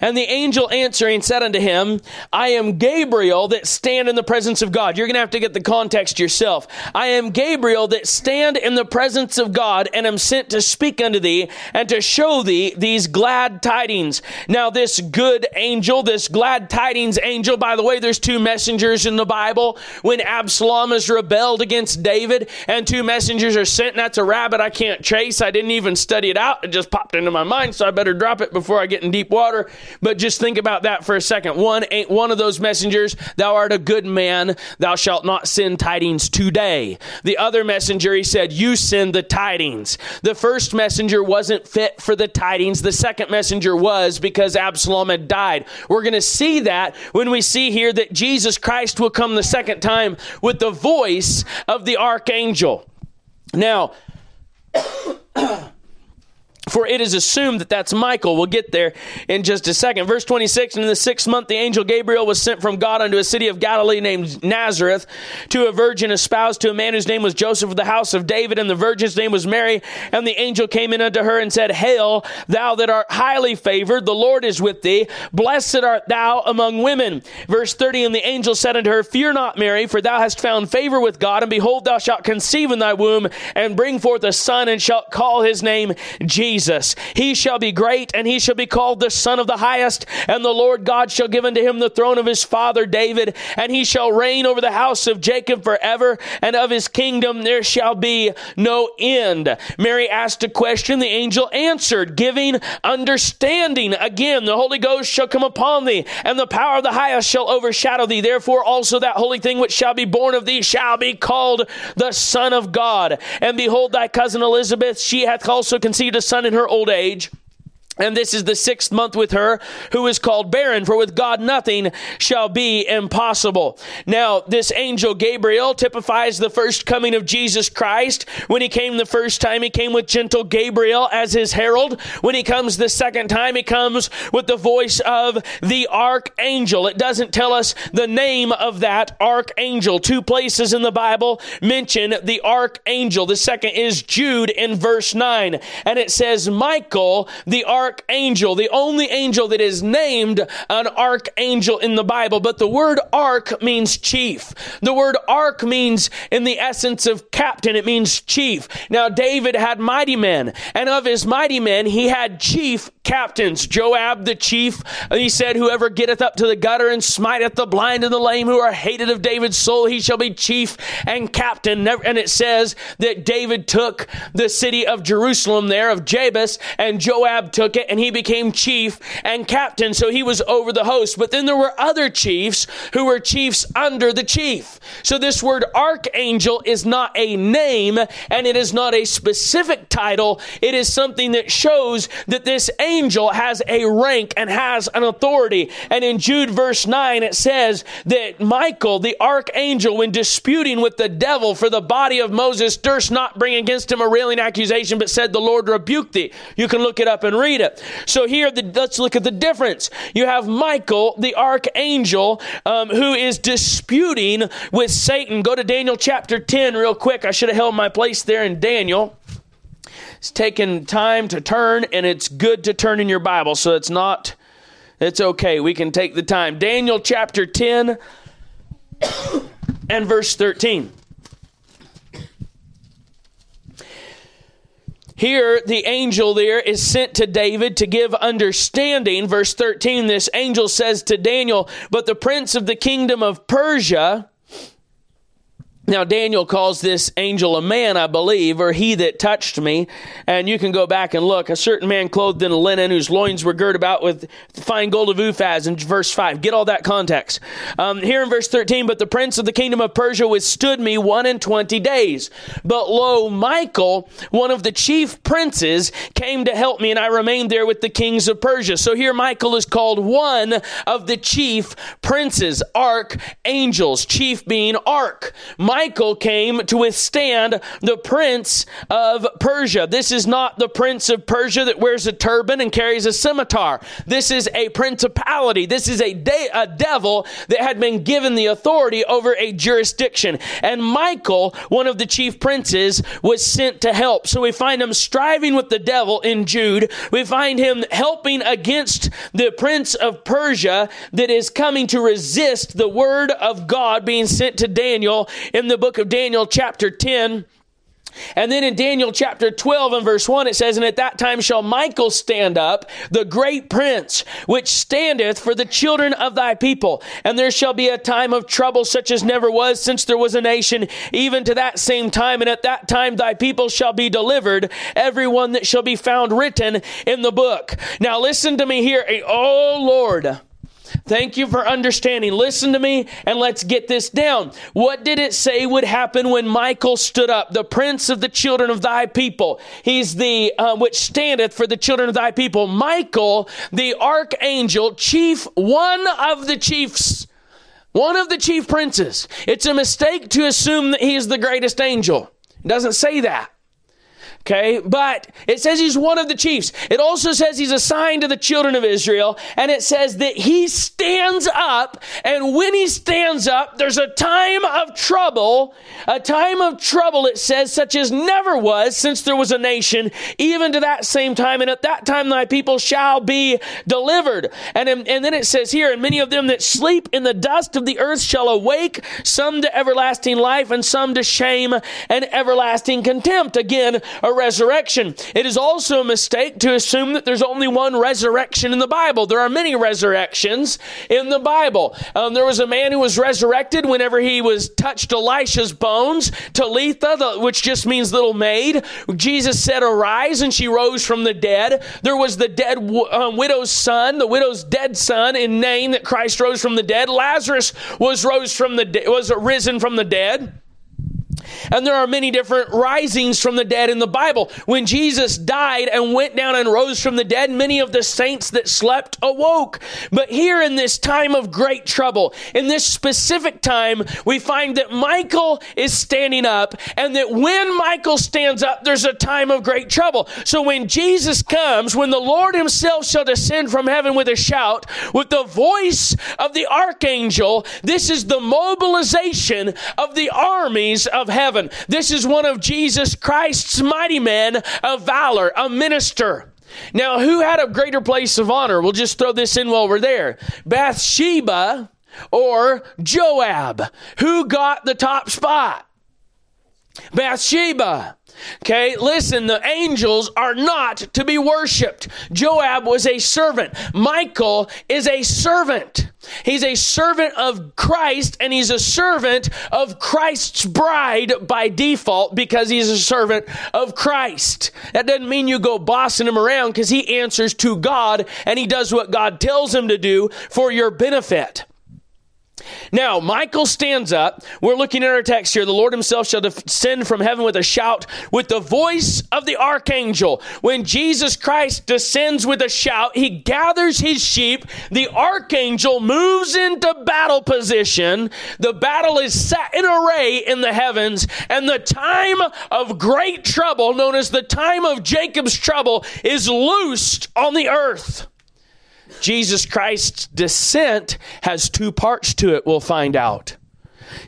And the angel answering said unto him, I am Gabriel that stand in the presence of God. You're going to have to get the context yourself. I am Gabriel that stand in the presence of God and am sent to speak unto thee and to show thee these glad tidings. Now, this good angel, this glad tidings angel, by the way, there's two messengers in the Bible. When Absalom has rebelled against David and two messengers are sent, and that's a rabbit I can't chase. I didn't even study it out. It just popped into my mind, so I better drop it before I get in deep water water. But just think about that for a second. One ain't one of those messengers, thou art a good man, thou shalt not send tidings today. The other messenger, he said, you send the tidings. The first messenger wasn't fit for the tidings. The second messenger was because Absalom had died. We're going to see that when we see here that Jesus Christ will come the second time with the voice of the archangel. Now, For it is assumed that that's Michael. We'll get there in just a second. Verse 26 And in the sixth month, the angel Gabriel was sent from God unto a city of Galilee named Nazareth to a virgin espoused to a man whose name was Joseph of the house of David, and the virgin's name was Mary. And the angel came in unto her and said, Hail, thou that art highly favored, the Lord is with thee. Blessed art thou among women. Verse 30 And the angel said unto her, Fear not, Mary, for thou hast found favor with God, and behold, thou shalt conceive in thy womb and bring forth a son, and shalt call his name Jesus. Jesus. He shall be great, and he shall be called the Son of the Highest, and the Lord God shall give unto him the throne of his father David, and he shall reign over the house of Jacob forever, and of his kingdom there shall be no end. Mary asked a question, the angel answered, giving understanding. Again, the Holy Ghost shall come upon thee, and the power of the highest shall overshadow thee. Therefore, also that holy thing which shall be born of thee shall be called the Son of God. And behold, thy cousin Elizabeth, she hath also conceived a son in her old age. And this is the sixth month with her, who is called barren, for with God nothing shall be impossible. Now, this angel Gabriel typifies the first coming of Jesus Christ. When he came the first time, he came with gentle Gabriel as his herald. When he comes the second time, he comes with the voice of the archangel. It doesn't tell us the name of that archangel. Two places in the Bible mention the archangel. The second is Jude in verse 9. And it says, Michael, the archangel, archangel, the only angel that is named an archangel in the Bible. But the word arch means chief. The word arch means in the essence of captain, it means chief. Now, David had mighty men, and of his mighty men, he had chief captains. Joab, the chief, he said, Whoever getteth up to the gutter and smiteth the blind and the lame who are hated of David's soul, he shall be chief and captain. And it says that David took the city of Jerusalem there, of Jabus, and Joab took it, and he became chief and captain. So he was over the host. But then there were other chiefs who were chiefs under the chief. So this word archangel is not a name, and it is not a specific title. It is something that shows that this angel angel has a rank and has an authority. And in Jude verse 9, it says that Michael, the archangel, when disputing with the devil for the body of Moses, durst not bring against him a railing accusation, but said, The Lord rebuked thee. You can look it up and read it. So here, the, let's look at the difference. You have Michael, the archangel, um, who is disputing with Satan. Go to Daniel chapter 10 real quick. I should have held my place there in Daniel. It's taken time to turn, and it's good to turn in your Bible, so it's not, it's okay. We can take the time. Daniel chapter 10 and verse 13. Here, the angel there is sent to David to give understanding. Verse 13, this angel says to Daniel, But the prince of the kingdom of Persia, now, Daniel calls this angel a man, I believe, or he that touched me. And you can go back and look. A certain man clothed in linen, whose loins were girt about with fine gold of Uphaz, in verse 5. Get all that context. Um, here in verse 13, but the prince of the kingdom of Persia withstood me one and twenty days. But lo, Michael, one of the chief princes, came to help me, and I remained there with the kings of Persia. So here Michael is called one of the chief princes, archangels, chief being arch. Came to withstand the prince of Persia. This is not the prince of Persia that wears a turban and carries a scimitar. This is a principality. This is a, de- a devil that had been given the authority over a jurisdiction. And Michael, one of the chief princes, was sent to help. So we find him striving with the devil in Jude. We find him helping against the prince of Persia that is coming to resist the word of God being sent to Daniel in in the book of Daniel, chapter 10, And then in Daniel chapter 12 and verse 1, it says, And at that time shall Michael stand up, the great prince, which standeth for the children of thy people. And there shall be a time of trouble such as never was since there was a nation, even to that same time. And at that time thy people shall be delivered, every one that shall be found written in the book. Now listen to me here. Oh Lord. Thank you for understanding. Listen to me and let's get this down. What did it say would happen when Michael stood up, the prince of the children of thy people? He's the uh, which standeth for the children of thy people. Michael, the archangel, chief, one of the chiefs, one of the chief princes. It's a mistake to assume that he is the greatest angel. It doesn't say that. Okay, but it says he's one of the chiefs. It also says he's assigned to the children of Israel, and it says that he stands up, and when he stands up, there's a time of trouble, a time of trouble, it says, such as never was since there was a nation, even to that same time, and at that time thy people shall be delivered. And, and then it says here, and many of them that sleep in the dust of the earth shall awake, some to everlasting life, and some to shame and everlasting contempt. Again, a resurrection. It is also a mistake to assume that there's only one resurrection in the Bible. There are many resurrections in the Bible. Um, there was a man who was resurrected whenever he was touched Elisha's bones, Talitha, the, which just means little maid. Jesus said, Arise, and she rose from the dead. There was the dead uh, widow's son, the widow's dead son in Nain that Christ rose from the dead. Lazarus was rose from the de- was risen from the dead. And there are many different risings from the dead in the Bible. When Jesus died and went down and rose from the dead, many of the saints that slept awoke. But here in this time of great trouble, in this specific time, we find that Michael is standing up and that when Michael stands up, there's a time of great trouble. So when Jesus comes, when the Lord himself shall descend from heaven with a shout, with the voice of the archangel, this is the mobilization of the armies of heaven. This is one of Jesus Christ's mighty men of valor, a minister. Now, who had a greater place of honor? We'll just throw this in while we're there. Bathsheba or Joab? Who got the top spot? Bathsheba. Okay, listen, the angels are not to be worshiped. Joab was a servant. Michael is a servant. He's a servant of Christ and he's a servant of Christ's bride by default because he's a servant of Christ. That doesn't mean you go bossing him around because he answers to God and he does what God tells him to do for your benefit. Now, Michael stands up. We're looking at our text here. The Lord himself shall descend from heaven with a shout, with the voice of the archangel. When Jesus Christ descends with a shout, he gathers his sheep. The archangel moves into battle position. The battle is set in array in the heavens, and the time of great trouble, known as the time of Jacob's trouble, is loosed on the earth. Jesus Christ's descent has two parts to it, we'll find out.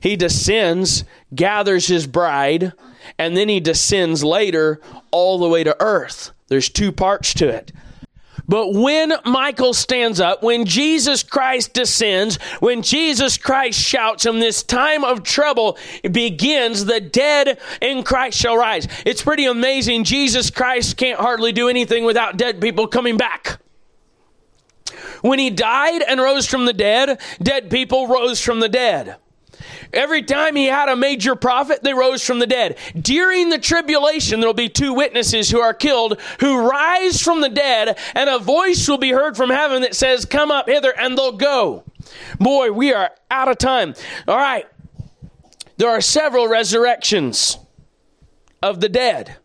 He descends, gathers his bride, and then he descends later all the way to earth. There's two parts to it. But when Michael stands up, when Jesus Christ descends, when Jesus Christ shouts, and this time of trouble begins, the dead in Christ shall rise. It's pretty amazing. Jesus Christ can't hardly do anything without dead people coming back. When he died and rose from the dead, dead people rose from the dead. Every time he had a major prophet, they rose from the dead. During the tribulation, there will be two witnesses who are killed who rise from the dead, and a voice will be heard from heaven that says, Come up hither, and they'll go. Boy, we are out of time. All right. There are several resurrections of the dead.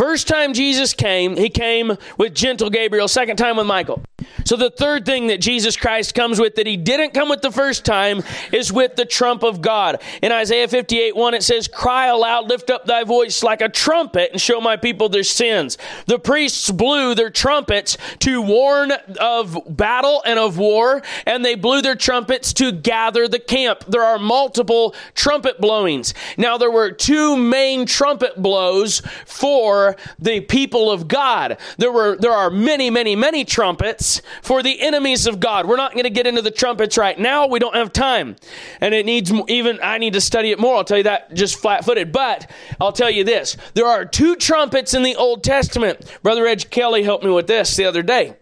First time Jesus came, he came with gentle Gabriel. Second time with Michael. So the third thing that Jesus Christ comes with that he didn't come with the first time is with the trump of God. In Isaiah 58 1, it says, Cry aloud, lift up thy voice like a trumpet, and show my people their sins. The priests blew their trumpets to warn of battle and of war, and they blew their trumpets to gather the camp. There are multiple trumpet blowings. Now, there were two main trumpet blows for the people of God. There were there are many, many, many trumpets trumpet for the enemies of God. We're not going to get into the trumpets right now. We don't have time. And it needs even, I need to study it more. I'll tell you that just flat footed. But I'll tell you this there are two trumpets in the Old Testament. Brother Edge Kelly helped me with this the other day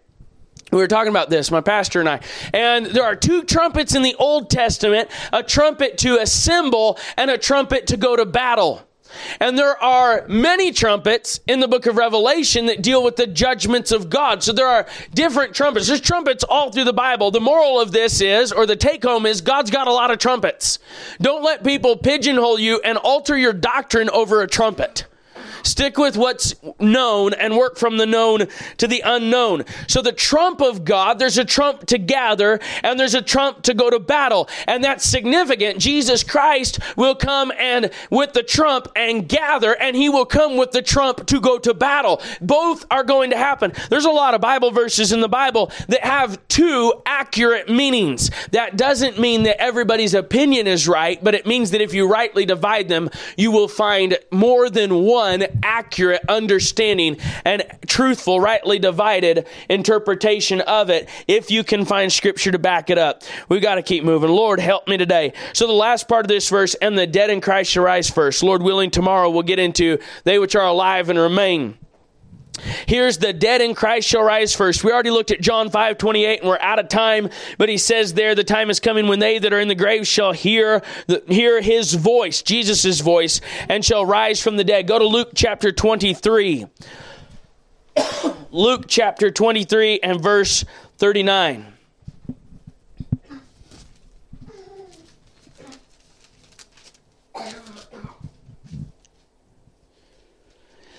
we were talking about this, my pastor and I. And there are two trumpets in the Old Testament a trumpet to assemble and a trumpet to go to battle. And there are many trumpets in the book of Revelation that deal with the judgments of God. So there are different trumpets. There's trumpets all through the Bible. The moral of this is, or the take home is, God's got a lot of trumpets. Don't let people pigeonhole you and alter your doctrine over a trumpet. Stick with what's known and work from the known to the unknown. So the trump of God, there's a trump to gather and there's a trump to go to battle. And that's significant. Jesus Christ will come and with the trump and gather and he will come with the trump to go to battle. Both are going to happen. There's a lot of Bible verses in the Bible that have two accurate meanings. That doesn't mean that everybody's opinion is right, but it means that if you rightly divide them, you will find more than one accurate understanding and truthful, rightly divided interpretation of it if you can find scripture to back it up. We've got to keep moving. Lord, help me today. So the last part of this verse, and the dead in Christ shall rise first. Lord willing, tomorrow we'll get into they which are alive and remain. Here's the dead in Christ shall rise first. We already looked at John 5 28 and we're out of time, but he says there, the time is coming when they that are in the grave shall hear, the, hear his voice, Jesus' voice, and shall rise from the dead. Go to Luke chapter 23. Luke chapter 23 and verse 39.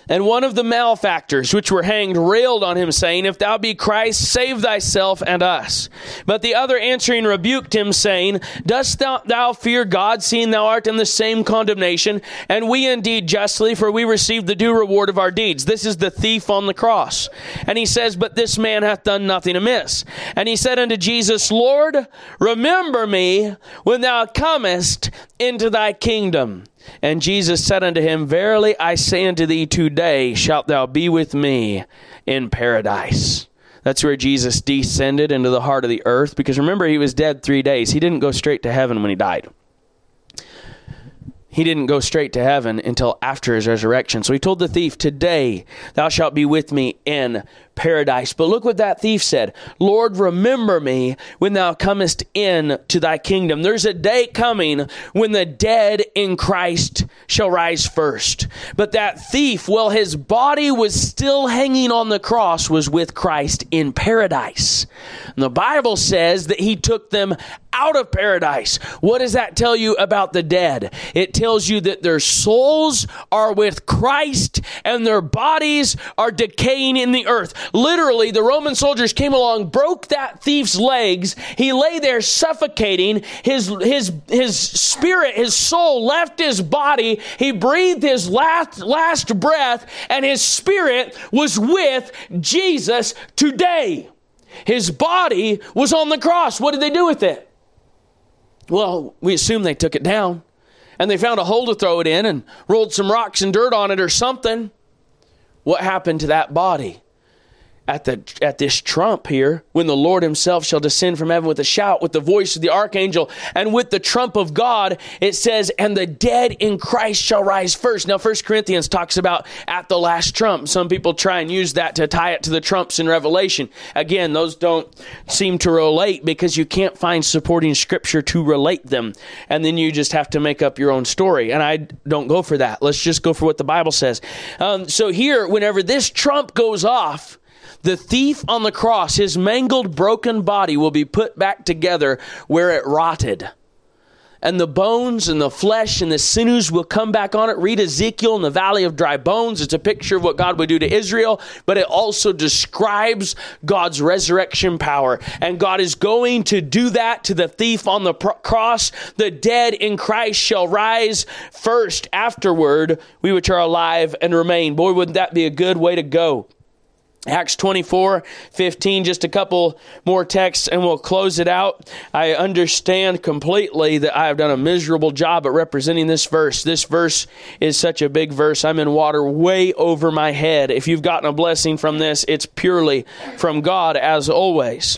And one of the malefactors which were hanged railed on him, saying, If thou be Christ, save thyself and us. But the other answering rebuked him, saying, Dost thou, thou fear God, seeing thou art in the same condemnation? And we indeed justly, for we receive the due reward of our deeds. This is the thief on the cross. And he says, But this man hath done nothing amiss. And he said unto Jesus, Lord, remember me when thou comest into thy kingdom. And Jesus said unto him, Verily I say unto thee, today shalt thou be with me in paradise. That's where Jesus descended into the heart of the earth because remember, he was dead three days. He didn't go straight to heaven when he died he didn't go straight to heaven until after his resurrection. So he told the thief, Today thou shalt be with me in paradise. But look what that thief said Lord, remember me when thou comest in to thy kingdom. There's a day coming when the dead in Christ shall rise first. But that thief, while his body was still hanging on the cross, was with Christ in paradise. And the Bible says that he took them out of paradise. What does that tell you about the dead? It tells you that their souls are with Christ and their bodies are decaying in the earth. Literally, the Roman soldiers came along, broke that thief's legs. He lay there suffocating. His, his, his spirit, his soul left his body. He breathed his last, last breath, and his spirit was with Jesus today. His body was on the cross. What did they do with it? Well, we assume they took it down and they found a hole to throw it in and rolled some rocks and dirt on it or something. What happened to that body? At the at this trump here when the Lord himself shall descend from heaven with a shout with the voice of the archangel and with the trump of God it says and the dead in Christ shall rise first. Now first Corinthians talks about at the last trump. Some people try and use that to tie it to the trumps in revelation. Again those don't seem to relate because you can't find supporting scripture to relate them. And then you just have to make up your own story. And I don't go for that. Let's just go for what the Bible says. Um, so here whenever this trump goes off the thief on the cross, his mangled, broken body will be put back together where it rotted. And the bones and the flesh and the sinews will come back on it. Read Ezekiel in the valley of dry bones. It's a picture of what God would do to Israel, but it also describes God's resurrection power. And God is going to do that to the thief on the cross. The dead in Christ shall rise first. Afterward, we which are alive and remain. Boy, wouldn't that be a good way to go? Acts 24, 15, just a couple more texts and we'll close it out. I understand completely that I have done a miserable job at representing this verse. This verse is such a big verse. I'm in water way over my head. If you've gotten a blessing from this, it's purely from God as always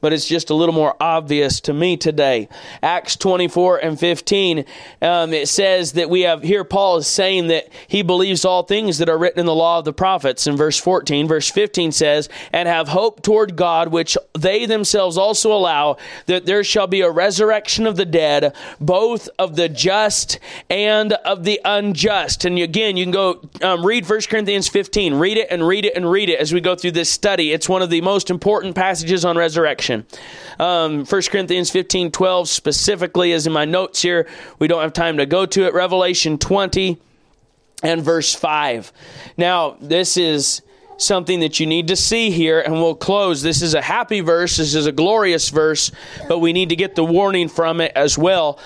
but it's just a little more obvious to me today. Acts 24 and 15, um, it says that we have here, Paul is saying that he believes all things that are written in the law of the prophets. In verse 14, verse 15 says, and have hope toward God, which they themselves also allow, that there shall be a resurrection of the dead, both of the just and of the unjust. And again, you can go um, read 1 Corinthians 15, read it and read it and read it as we go through this study. It's one of the most important passages on resurrection resurrection. Um, 1 Corinthians 15 12 specifically is in my notes here. We don't have time to go to it. Revelation 20 and verse 5. Now, this is something that you need to see here, and we'll close. This is a happy verse, this is a glorious verse, but we need to get the warning from it as well.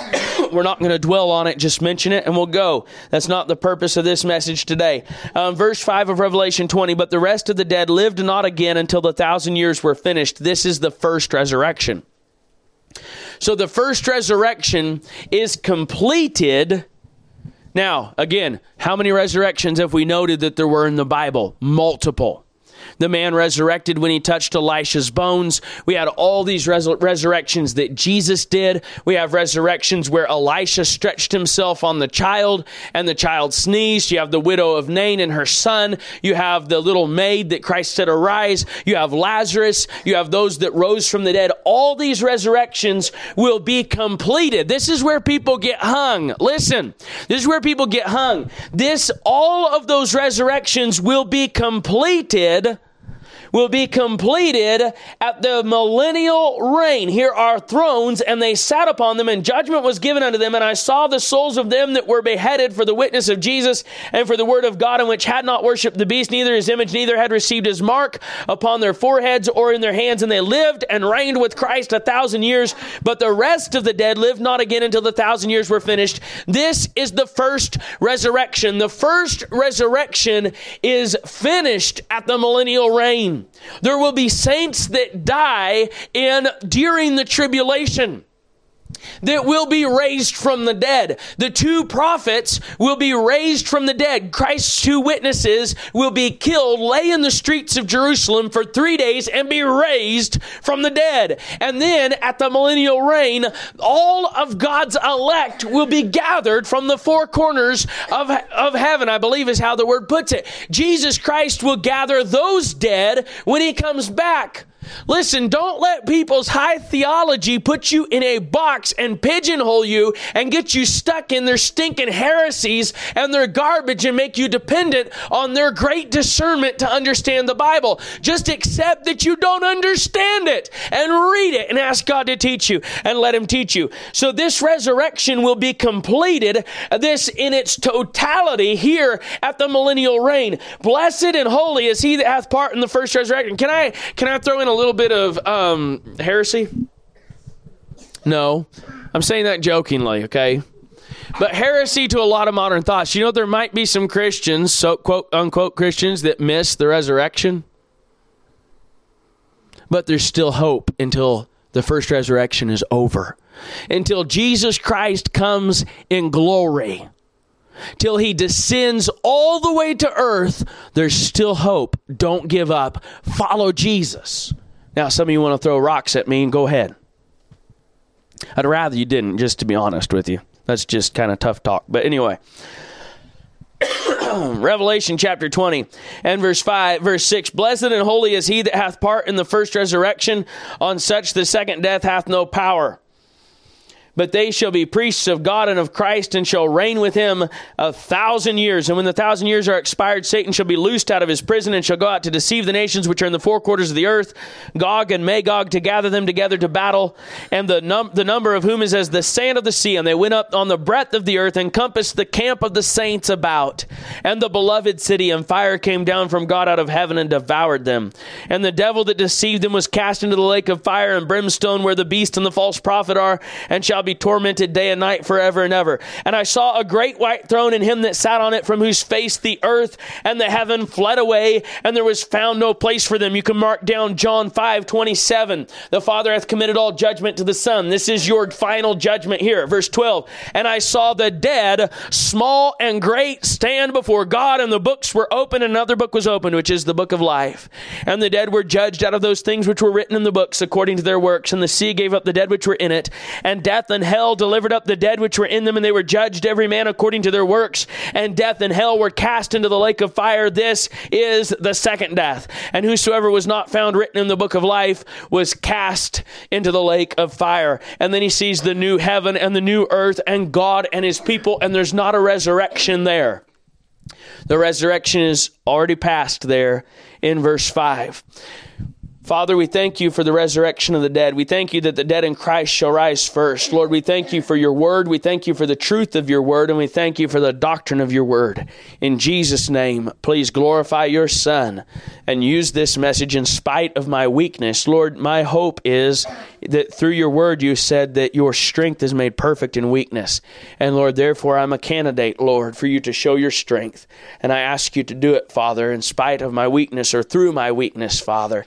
We're not going to dwell on it, just mention it and we'll go. That's not the purpose of this message today. Um, verse 5 of Revelation 20 But the rest of the dead lived not again until the thousand years were finished. This is the first resurrection. So the first resurrection is completed. Now, again, how many resurrections have we noted that there were in the Bible? Multiple. The man resurrected when he touched Elisha's bones. We had all these res- resurrections that Jesus did. We have resurrections where Elisha stretched himself on the child and the child sneezed. You have the widow of Nain and her son. You have the little maid that Christ said arise. You have Lazarus. You have those that rose from the dead. All these resurrections will be completed. This is where people get hung. Listen, this is where people get hung. This, all of those resurrections will be completed will be completed at the millennial reign. Here are thrones, and they sat upon them, and judgment was given unto them. And I saw the souls of them that were beheaded for the witness of Jesus and for the word of God, and which had not worshipped the beast, neither his image, neither had received his mark upon their foreheads or in their hands. And they lived and reigned with Christ a thousand years. But the rest of the dead lived not again until the thousand years were finished. This is the first resurrection. The first resurrection is finished at the millennial reign. There will be saints that die in during the tribulation that will be raised from the dead. The two prophets will be raised from the dead. Christ's two witnesses will be killed, lay in the streets of Jerusalem for three days, and be raised from the dead. And then at the millennial reign, all of God's elect will be gathered from the four corners of, of heaven, I believe is how the word puts it. Jesus Christ will gather those dead when he comes back. Listen, don't let people's high theology put you in a box and pigeonhole you and get you stuck in their stinking heresies and their garbage and make you dependent on their great discernment to understand the Bible. Just accept that you don't understand it and read it and ask God to teach you and let Him teach you. So this resurrection will be completed, this in its totality here at the millennial reign. Blessed and holy is he that hath part in the first resurrection. Can I, can I throw in a little bit of um, heresy? No. I'm saying that jokingly, okay? But heresy to a lot of modern thoughts. You know, there might be some Christians, so quote unquote Christians, that miss the resurrection. But there's still hope until the first resurrection is over. Until Jesus Christ comes in glory. Till he descends all the way to earth, there's still hope. Don't give up. Follow Jesus. Now, some of you want to throw rocks at me, and go ahead. I'd rather you didn't, just to be honest with you. That's just kind of tough talk. But anyway, Revelation chapter 20 and verse 5, verse 6 Blessed and holy is he that hath part in the first resurrection, on such the second death hath no power but they shall be priests of God and of Christ and shall reign with him a thousand years. And when the thousand years are expired, Satan shall be loosed out of his prison and shall go out to deceive the nations which are in the four quarters of the earth, Gog and Magog, to gather them together to battle. And the, num- the number of whom is as the sand of the sea. And they went up on the breadth of the earth and compassed the camp of the saints about. And the beloved city, and fire came down from God out of heaven and devoured them. And the devil that deceived them was cast into the lake of fire and brimstone where the beast and the false prophet are, and shall shall be tormented day and night forever and ever. And I saw a great white throne and him that sat on it, from whose face the earth and the heaven fled away, and there was found no place for them. You can mark down John 5 27. The Father hath committed all judgment to the Son. This is your final judgment here. Verse 12. And I saw the dead, small and great, stand before God, and the books were open, another book was opened, which is the book of life. And the dead were judged out of those things which were written in the books according to their works. And the sea gave up the dead which were in it, and death and hell delivered up the dead which were in them, and they were judged every man according to their works. And death and hell were cast into the lake of fire. This is the second death. And whosoever was not found written in the book of life was cast into the lake of fire. And then he sees the new heaven and the new earth and God and his people, and there's not a resurrection there. The resurrection is already past there in verse 5. Father, we thank you for the resurrection of the dead. We thank you that the dead in Christ shall rise first. Lord, we thank you for your word. We thank you for the truth of your word, and we thank you for the doctrine of your word. In Jesus' name, please glorify your Son and use this message in spite of my weakness. Lord, my hope is that through your word you said that your strength is made perfect in weakness. And Lord, therefore I'm a candidate, Lord, for you to show your strength. And I ask you to do it, Father, in spite of my weakness or through my weakness, Father.